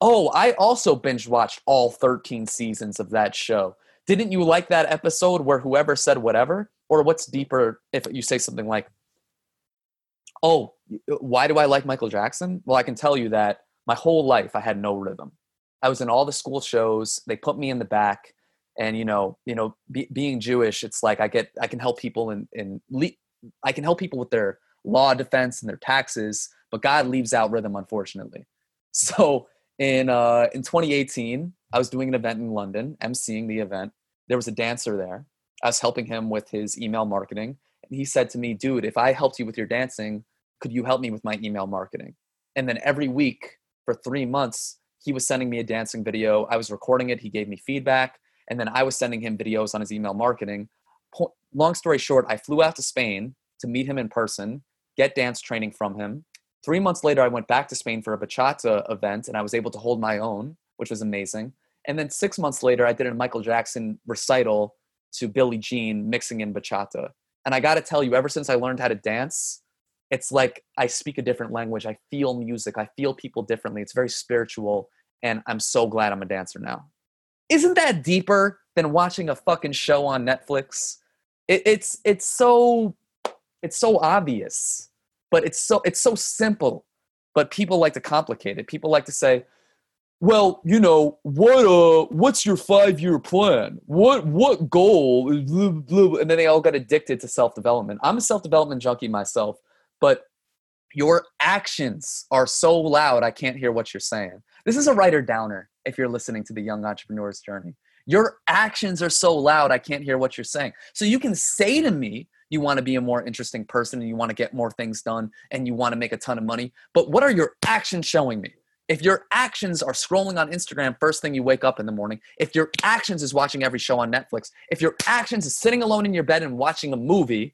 Oh, I also binge watched all 13 seasons of that show. Didn't you like that episode where whoever said whatever? Or what's deeper if you say something like, oh, uh, why do I like Michael Jackson? Well, I can tell you that my whole life I had no rhythm. I was in all the school shows. They put me in the back, and you know, you know, be, being Jewish, it's like I get, I can help people in, in, le- I can help people with their law defense and their taxes, but God leaves out rhythm, unfortunately. So in uh, in 2018, I was doing an event in London, emceeing the event. There was a dancer there. I was helping him with his email marketing, and he said to me, "Dude, if I helped you with your dancing, could you help me with my email marketing?" And then every week for three months, he was sending me a dancing video. I was recording it. He gave me feedback, and then I was sending him videos on his email marketing. Po- Long story short, I flew out to Spain to meet him in person. get dance training from him. Three months later, I went back to Spain for a bachata event and I was able to hold my own, which was amazing. And then six months later, I did a Michael Jackson recital to Billie Jean mixing in bachata. And I got to tell you, ever since I learned how to dance, it's like I speak a different language. I feel music. I feel people differently. It's very spiritual. And I'm so glad I'm a dancer now. Isn't that deeper than watching a fucking show on Netflix? It, it's it's so it's so obvious, but it's so it's so simple. But people like to complicate it. People like to say, well, you know, what uh what's your 5-year plan? What what goal? And then they all got addicted to self-development. I'm a self-development junkie myself, but your actions are so loud I can't hear what you're saying. This is a writer downer if you're listening to the young entrepreneur's journey. Your actions are so loud I can't hear what you're saying. So you can say to me you want to be a more interesting person and you want to get more things done and you want to make a ton of money, but what are your actions showing me? if your actions are scrolling on Instagram first thing you wake up in the morning, if your actions is watching every show on Netflix, if your actions is sitting alone in your bed and watching a movie,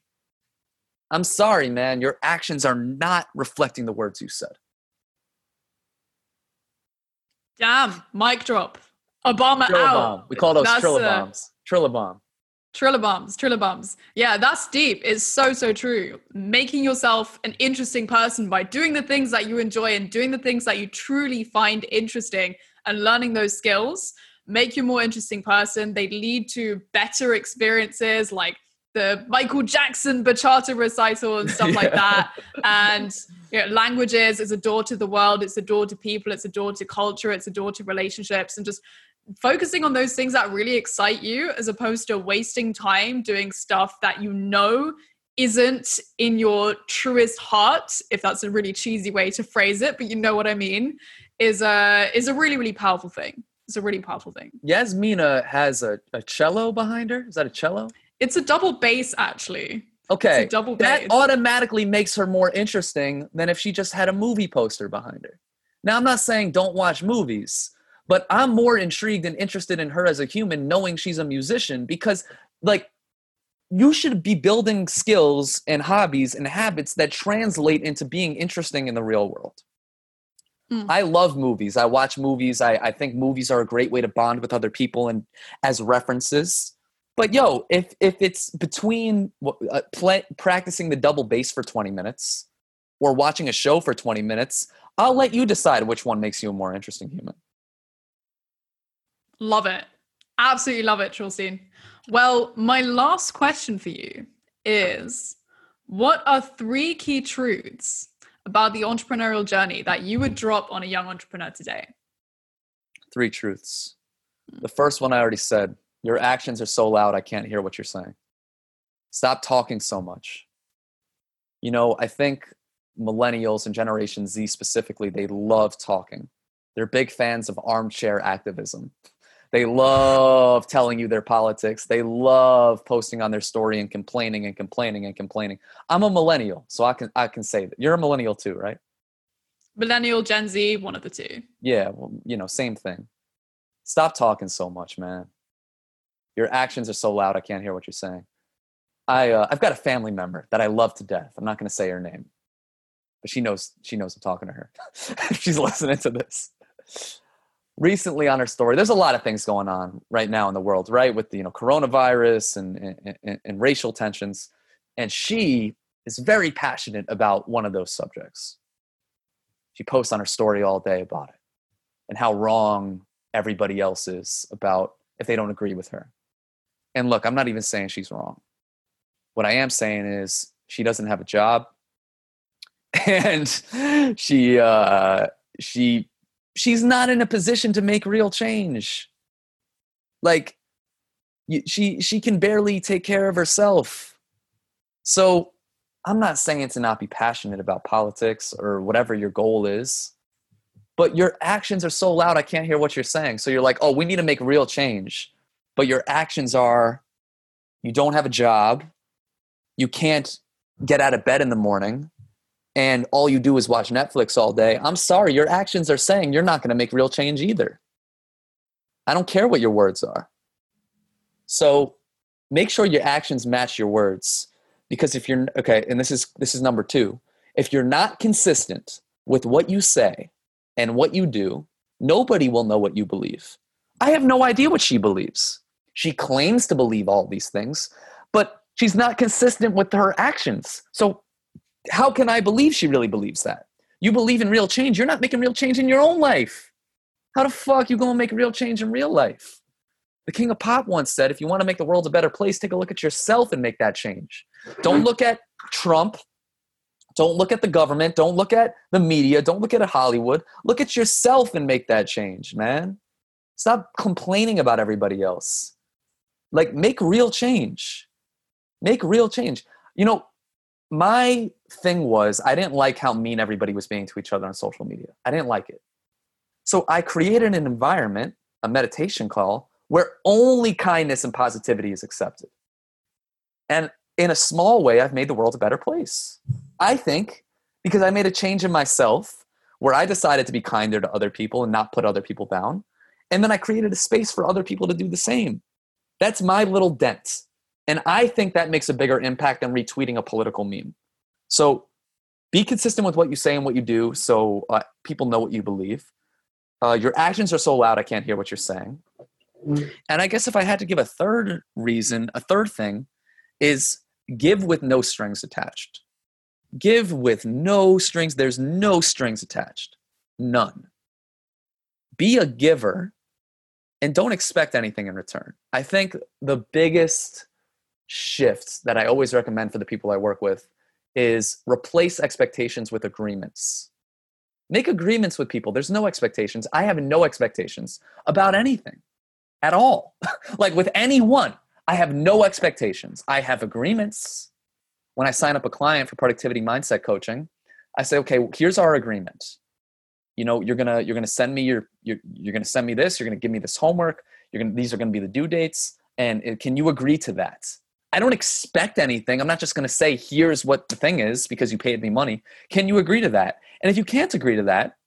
I'm sorry, man, your actions are not reflecting the words you said. Damn, mic drop. Obama Trilla out. bomb. We call those That's, Trilla uh, bombs. Trilla bomb. Trillabombs, trillabombs. Yeah, that's deep. It's so, so true. Making yourself an interesting person by doing the things that you enjoy and doing the things that you truly find interesting and learning those skills make you a more interesting person. They lead to better experiences like the Michael Jackson bachata recital and stuff like that. And you know, languages is a door to the world, it's a door to people, it's a door to culture, it's a door to relationships, and just focusing on those things that really excite you as opposed to wasting time doing stuff that you know isn't in your truest heart if that's a really cheesy way to phrase it but you know what i mean is a is a really really powerful thing it's a really powerful thing Yasmina has a, a cello behind her. Is that a cello? It's a double bass actually Okay. it's a double that bass automatically makes her more interesting than if she just had a movie poster behind her. Now, I'm not saying don't watch movies, but I'm more intrigued and interested in her as a human knowing she's a musician because, like, you should be building skills and hobbies and habits that translate into being interesting in the real world. Mm. I love movies. I watch movies. I, I think movies are a great way to bond with other people and as references. But yo, if if it's between uh, play, practicing the double bass for 20 minutes or watching a show for 20 minutes, I'll let you decide which one makes you a more interesting human. Love it. Absolutely love it, Trillsteen. Well, my last question for you is what are three key truths about the entrepreneurial journey that you would drop on a young entrepreneur today? Three truths. The first one I already said your actions are so loud, I can't hear what you're saying. Stop talking so much. You know, I think millennials and Generation Z specifically, they love talking. They're big fans of armchair activism. They love telling you their politics. They love posting on their story and complaining and complaining and complaining. I'm a millennial, so I can I can say that. You're a millennial too, right? Millennial, Gen Z, one of the two. Yeah, well, you know, same thing. Stop talking so much, man. Your actions are so loud, I can't hear what you're saying. I, uh, I've got a family member that I love to death. I'm not going to say her name, but she knows she knows I'm talking to her. She's listening to this. Recently on her story, there's a lot of things going on right now in the world, right? With the you know coronavirus and, and, and, and racial tensions, and she is very passionate about one of those subjects. She posts on her story all day about it and how wrong everybody else is about if they don't agree with her. And look, I'm not even saying she's wrong. What I am saying is she doesn't have a job and she uh she she's not in a position to make real change. Like she she can barely take care of herself. So I'm not saying to not be passionate about politics or whatever your goal is but your actions are so loud I can't hear what you're saying. So you're like, "Oh, we need to make real change." But your actions are you don't have a job, you can't get out of bed in the morning, and all you do is watch Netflix all day. I'm sorry, your actions are saying you're not going to make real change either. I don't care what your words are. So make sure your actions match your words because if you're okay, and this is this is number 2. If you're not consistent with what you say and what you do, nobody will know what you believe. I have no idea what she believes. She claims to believe all these things, but she's not consistent with her actions. So, how can I believe she really believes that? You believe in real change. You're not making real change in your own life. How the fuck you gonna make real change in real life? The king of pop once said, if you want to make the world a better place, take a look at yourself and make that change. Don't look at Trump. Don't look at the government. Don't look at the media. Don't look at Hollywood. Look at yourself and make that change, man. Stop complaining about everybody else. Like, make real change. Make real change. You know, my thing was I didn't like how mean everybody was being to each other on social media. I didn't like it. So I created an environment, a meditation call, where only kindness and positivity is accepted. And in a small way, I've made the world a better place. I think because I made a change in myself where I decided to be kinder to other people and not put other people down. And then I created a space for other people to do the same. That's my little dent. And I think that makes a bigger impact than retweeting a political meme. So be consistent with what you say and what you do so uh, people know what you believe. Uh, your actions are so loud, I can't hear what you're saying. And I guess if I had to give a third reason, a third thing is give with no strings attached. Give with no strings. There's no strings attached. None. Be a giver and don't expect anything in return. I think the biggest shift that I always recommend for the people I work with is replace expectations with agreements. Make agreements with people. There's no expectations. I have no expectations about anything at all. like with anyone, I have no expectations. I have agreements. When I sign up a client for productivity mindset coaching, I say, okay, here's our agreement. You know, you're gonna you're gonna send me your you're, you're gonna send me this. You're gonna give me this homework. You're gonna these are gonna be the due dates. And it, can you agree to that? I don't expect anything. I'm not just to say, here's what the thing is because you paid me money. Can you agree to that? And if you can't agree to that,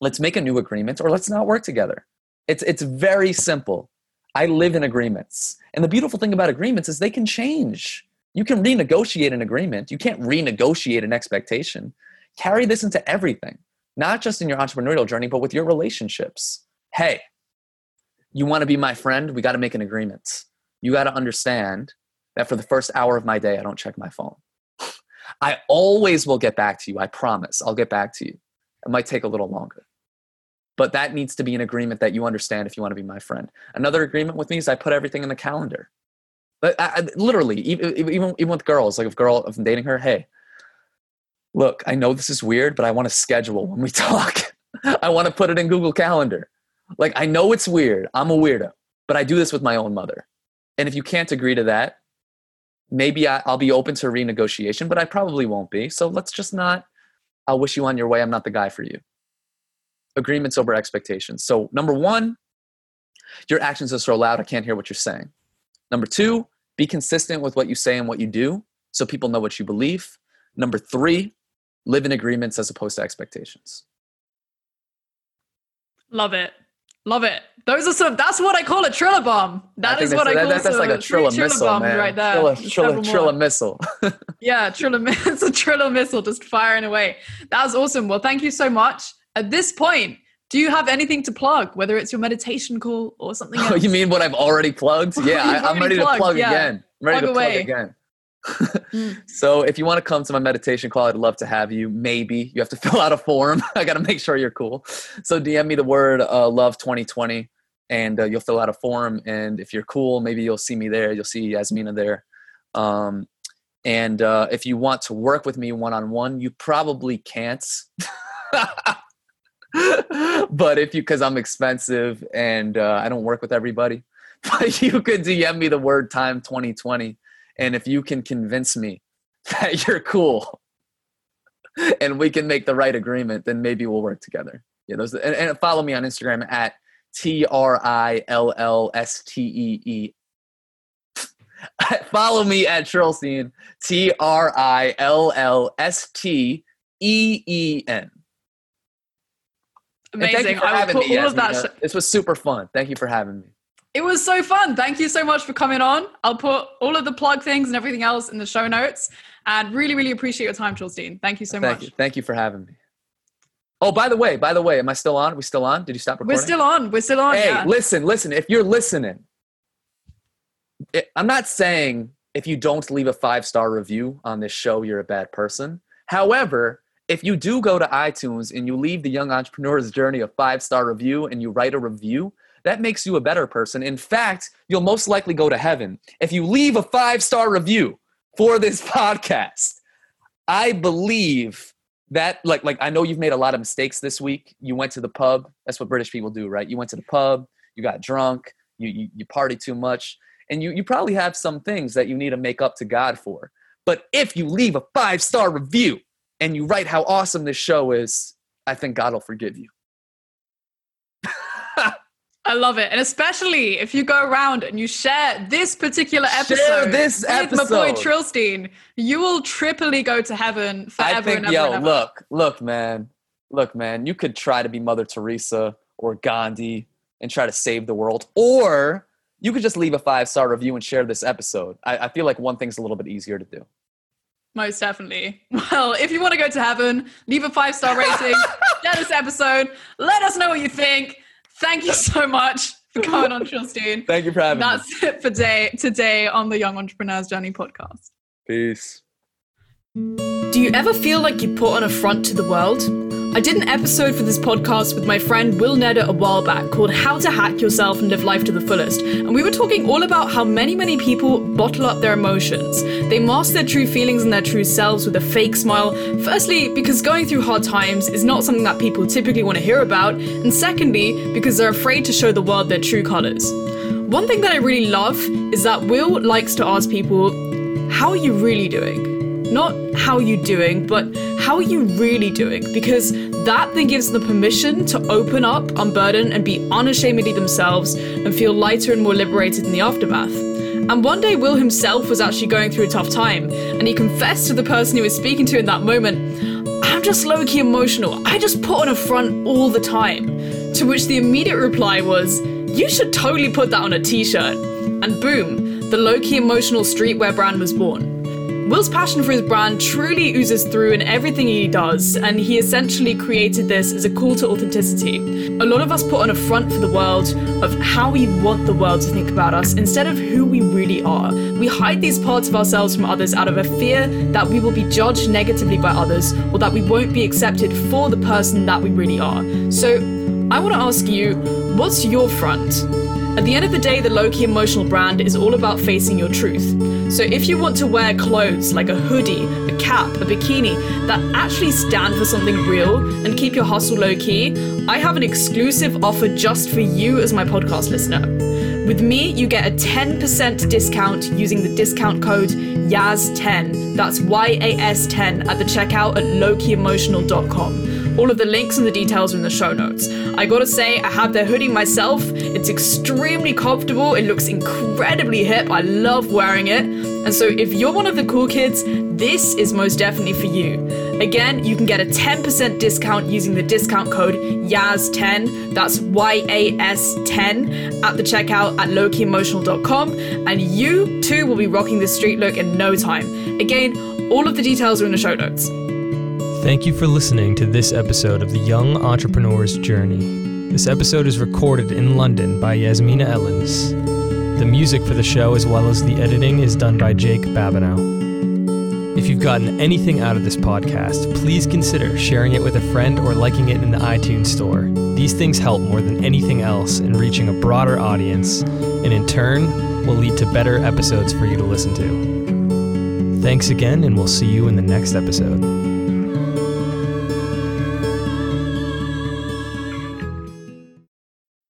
let's make a new agreement or let's not work together. It's, it's very simple. I live in agreements. And the beautiful thing about agreements is they can change. You can renegotiate an agreement, you can't renegotiate an expectation. Carry this into everything, not just in your entrepreneurial journey, but with your relationships. Hey, you want to be my friend? We got to make an agreement. You got to understand that for the first hour of my day, I don't check my phone. I always will get back to you. I promise. I'll get back to you. It might take a little longer but that needs to be an agreement that you understand if you want to be my friend. Another agreement with me is I put everything in the calendar. But I, I, literally, even, even even with girls, like if girl, if I'm dating her, hey, look, I know this is weird, but I want to schedule when we talk. I want to put it in Google Calendar. Like I know it's weird. I'm a weirdo, but I do this with my own mother. And if you can't agree to that, maybe I, I'll be open to renegotiation, but I probably won't be. So let's just not. I'll wish you on your way. I'm not the guy for you agreements over expectations. So, number one, your actions are so loud, I can't hear what you're saying. Number two, be consistent with what you say and what you do so people know what you believe. Number three, live in agreements as opposed to expectations. Love it. Love it. Those are some. That's what I call a Trilla bomb. That is what I call that, that's like a Trilla missile, bomb man. right there. Triller, triller, triller missile. yeah, triller. It's a triller missile, just firing away. That was awesome. Well, thank you so much. At this point, do you have anything to plug, whether it's your meditation call or something else? Oh, you mean what I've already plugged? Yeah, I, am ready plugged, to plug yeah. again. I'm ready plug to away. plug again. Mm. So if you want to come to my meditation call, I'd love to have you. Maybe you have to fill out a form. I got to make sure you're cool. So DM me the word uh, love 2020 and uh, you'll fill out a form. And if you're cool, maybe you'll see me there. You'll see Yasmina there. Um, and uh, if you want to work with me one on one, you probably can't. but if you, because I'm expensive and uh, I don't work with everybody, but you could DM me the word time 2020. And if you can convince me that you're cool and we can make the right agreement, then maybe we'll work together. Yeah, those and, and follow me on Instagram at T R I L L S T E E. Follow me at Trillsteen, T R I L L S T E E N. Amazing. thank you for I having me. all of that. This was super fun. Thank you for having me. It was so fun. Thank you so much for coming on. I'll put all of the plug things and everything else in the show notes. And really, really appreciate your time, Trillsteen. Thank you so Thank much. you. Thank you for having me. Oh, by the way, by the way, am I still on? Are we still on? Did you stop recording? We're still on. We're still on. Hey, yeah. listen, listen. If you're listening, it, I'm not saying if you don't leave a five star review on this show, you're a bad person. However, if you do go to iTunes and you leave the Young Entrepreneur's Journey a five star review and you write a review, that makes you a better person. In fact, you'll most likely go to heaven if you leave a five star review for this podcast. I believe that like like I know you've made a lot of mistakes this week. You went to the pub. That's what British people do, right? You went to the pub, you got drunk, you you, you party too much, and you you probably have some things that you need to make up to God for. But if you leave a five-star review and you write how awesome this show is, I think God will forgive you. I love it. And especially if you go around and you share this particular episode Share this with my boy episode. Trillsteen, you will triply go to heaven forever I think, and ever yo, and ever. look, look, man, look, man. You could try to be Mother Teresa or Gandhi and try to save the world, or you could just leave a five star review and share this episode. I, I feel like one thing's a little bit easier to do. Most definitely. Well, if you want to go to heaven, leave a five star rating, share this episode, let us know what you think. Thank you so much for coming on, Trillsteen. Thank you for having me. That's it for day today on the Young Entrepreneur's Journey podcast. Peace. Do you ever feel like you put on a front to the world? I did an episode for this podcast with my friend Will Nedder a while back called How to Hack Yourself and Live Life to the Fullest. And we were talking all about how many, many people bottle up their emotions. They mask their true feelings and their true selves with a fake smile. Firstly, because going through hard times is not something that people typically want to hear about. And secondly, because they're afraid to show the world their true colors. One thing that I really love is that Will likes to ask people, How are you really doing? Not how you're doing, but how are you really doing? Because that then gives them permission to open up, unburden, and be unashamedly themselves and feel lighter and more liberated in the aftermath. And one day, Will himself was actually going through a tough time, and he confessed to the person he was speaking to in that moment, I'm just low key emotional. I just put on a front all the time. To which the immediate reply was, You should totally put that on a t shirt. And boom, the low key emotional streetwear brand was born. Will's passion for his brand truly oozes through in everything he does, and he essentially created this as a call to authenticity. A lot of us put on a front for the world of how we want the world to think about us instead of who we really are. We hide these parts of ourselves from others out of a fear that we will be judged negatively by others or that we won't be accepted for the person that we really are. So, I want to ask you, what's your front? At the end of the day, the low key emotional brand is all about facing your truth. So if you want to wear clothes like a hoodie, a cap, a bikini that actually stand for something real and keep your hustle low key, I have an exclusive offer just for you as my podcast listener. With me, you get a 10% discount using the discount code YAS10. That's Y A S 10 at the checkout at lowkeyemotional.com. All of the links and the details are in the show notes. I gotta say, I have their hoodie myself. It's extremely comfortable, it looks incredibly hip. I love wearing it. And so, if you're one of the cool kids, this is most definitely for you. Again, you can get a 10% discount using the discount code YAS10, that's Y A S 10, at the checkout at lowkeyemotional.com, and you too will be rocking the street look in no time. Again, all of the details are in the show notes. Thank you for listening to this episode of The Young Entrepreneur's Journey. This episode is recorded in London by Yasmina Ellens. The music for the show, as well as the editing, is done by Jake Babineau. If you've gotten anything out of this podcast, please consider sharing it with a friend or liking it in the iTunes store. These things help more than anything else in reaching a broader audience, and in turn, will lead to better episodes for you to listen to. Thanks again, and we'll see you in the next episode.